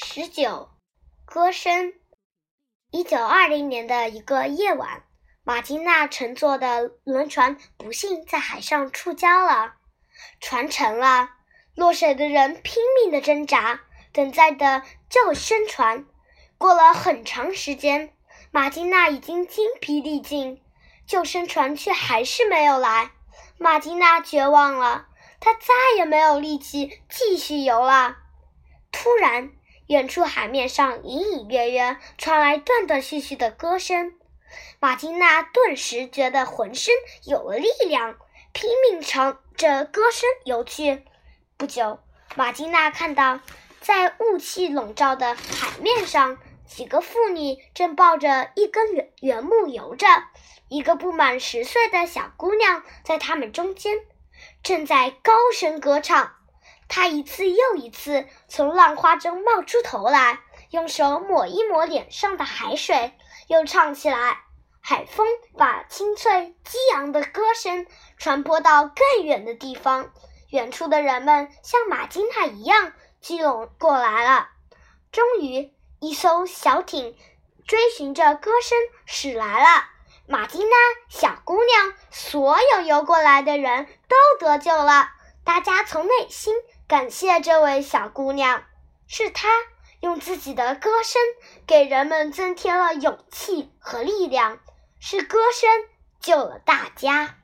十九，歌声。一九二零年的一个夜晚，马金娜乘坐的轮船不幸在海上触礁了，船沉了。落水的人拼命的挣扎，等待的救生船。过了很长时间，马金娜已经精疲力尽，救生船却还是没有来。马金娜绝望了，她再也没有力气继续游了。突然，远处海面上隐隐约约传来断断续续的歌声，马金娜顿时觉得浑身有了力量，拼命朝着歌声游去。不久，马金娜看到在雾气笼罩的海面上，几个妇女正抱着一根圆圆木游着，一个不满十岁的小姑娘在她们中间，正在高声歌唱。他一次又一次从浪花中冒出头来，用手抹一抹脸上的海水，又唱起来。海风把清脆激昂的歌声传播到更远的地方，远处的人们像马金娜一样聚拢过来了。终于，一艘小艇追寻着歌声驶来了。马金娜、小姑娘，所有游过来的人都得救了。大家从内心。感谢这位小姑娘，是她用自己的歌声给人们增添了勇气和力量，是歌声救了大家。